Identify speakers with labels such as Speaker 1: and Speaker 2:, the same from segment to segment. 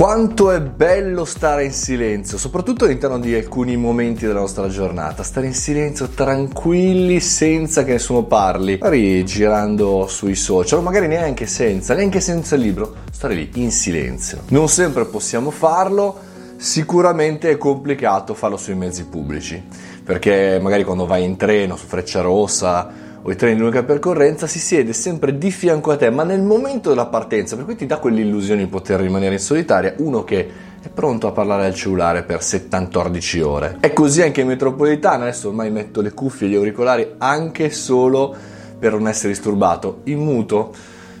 Speaker 1: Quanto è bello stare in silenzio, soprattutto all'interno di alcuni momenti della nostra giornata, stare in silenzio tranquilli senza che nessuno parli, magari girando sui social, magari neanche senza, neanche senza il libro, stare lì in silenzio. Non sempre possiamo farlo, sicuramente è complicato farlo sui mezzi pubblici, perché magari quando vai in treno su Freccia Rossa o i treni di lunga percorrenza si siede sempre di fianco a te, ma nel momento della partenza, per cui ti dà quell'illusione di poter rimanere in solitaria, uno che è pronto a parlare al cellulare per 70-14 ore. È così anche in metropolitana, adesso ormai metto le cuffie e gli auricolari anche solo per non essere disturbato, in muto,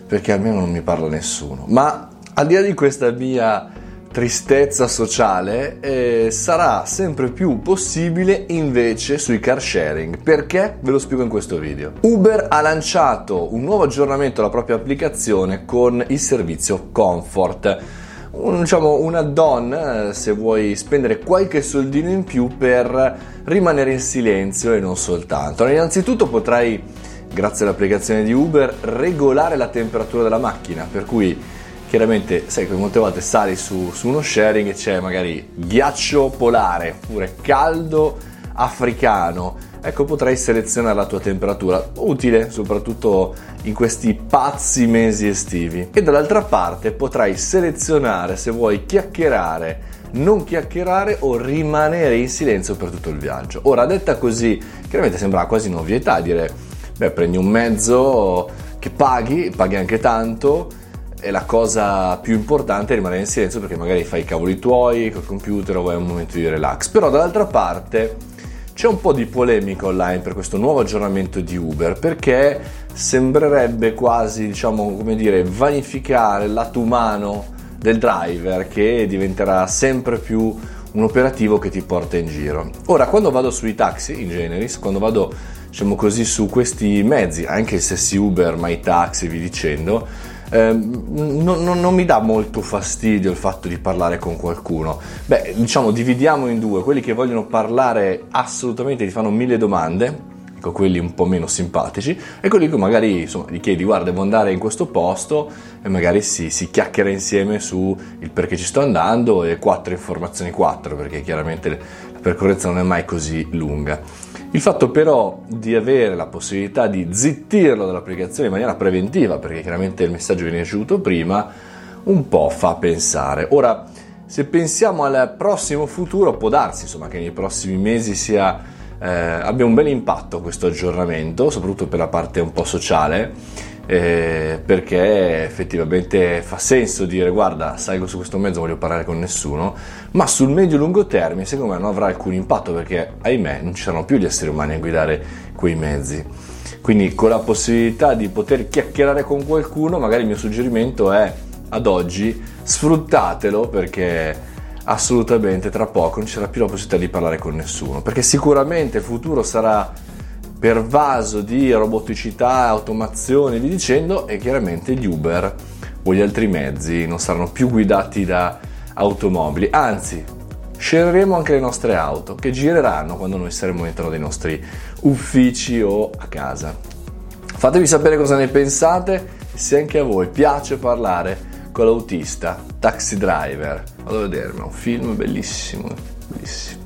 Speaker 1: perché almeno non mi parla nessuno. Ma al di là di questa mia tristezza sociale eh, sarà sempre più possibile invece sui car sharing. Perché? Ve lo spiego in questo video. Uber ha lanciato un nuovo aggiornamento alla propria applicazione con il servizio Comfort. Un, diciamo un add-on se vuoi spendere qualche soldino in più per rimanere in silenzio e non soltanto. Allora, innanzitutto potrai, grazie all'applicazione di Uber, regolare la temperatura della macchina, per cui chiaramente sai che molte volte sali su, su uno sharing e c'è magari ghiaccio polare oppure caldo africano. Ecco potrai selezionare la tua temperatura utile soprattutto in questi pazzi mesi estivi. E dall'altra parte potrai selezionare se vuoi chiacchierare non chiacchierare o rimanere in silenzio per tutto il viaggio. Ora detta così chiaramente sembra quasi un'ovvietà dire beh prendi un mezzo che paghi paghi anche tanto è la cosa più importante rimanere in silenzio perché magari fai i cavoli tuoi col computer o vai a un momento di relax. Però dall'altra parte c'è un po' di polemica online per questo nuovo aggiornamento di Uber perché sembrerebbe quasi, diciamo, come dire, vanificare il lato umano del driver che diventerà sempre più un operativo che ti porta in giro. Ora, quando vado sui taxi, in generis, quando vado, diciamo così, su questi mezzi, anche se si Uber, MyTaxi, vi dicendo, eh, non, non, non, mi dà molto fastidio il fatto di parlare con qualcuno. Beh, diciamo, dividiamo in due, quelli che vogliono parlare assolutamente, ti fanno mille domande, ecco quelli un po' meno simpatici, e quelli che magari insomma, gli chiedi guarda devo andare in questo posto e magari si, si chiacchiera insieme su il perché ci sto andando e quattro informazioni quattro, perché chiaramente la percorrenza non è mai così lunga. Il fatto però di avere la possibilità di zittirlo dall'applicazione in maniera preventiva, perché chiaramente il messaggio viene ricevuto prima, un po' fa pensare. Ora, se pensiamo al prossimo futuro, può darsi insomma, che nei prossimi mesi sia, eh, abbia un bel impatto questo aggiornamento, soprattutto per la parte un po' sociale eh, perché effettivamente fa senso dire guarda salgo su questo mezzo voglio parlare con nessuno ma sul medio lungo termine secondo me non avrà alcun impatto perché ahimè non ci saranno più gli esseri umani a guidare quei mezzi. Quindi con la possibilità di poter chiacchierare con qualcuno magari il mio suggerimento è ad oggi sfruttatelo perché assolutamente tra poco non ci sarà più la possibilità di parlare con nessuno perché sicuramente il futuro sarà pervaso di roboticità, automazione via dicendo e chiaramente gli Uber o gli altri mezzi non saranno più guidati da automobili, anzi sceglieremo anche le nostre auto che gireranno quando noi saremo all'interno dei nostri uffici o a casa. Fatemi sapere cosa ne pensate se anche a voi piace parlare con l'autista, taxi driver. Vado a vedermi, è un film bellissimo, bellissimo.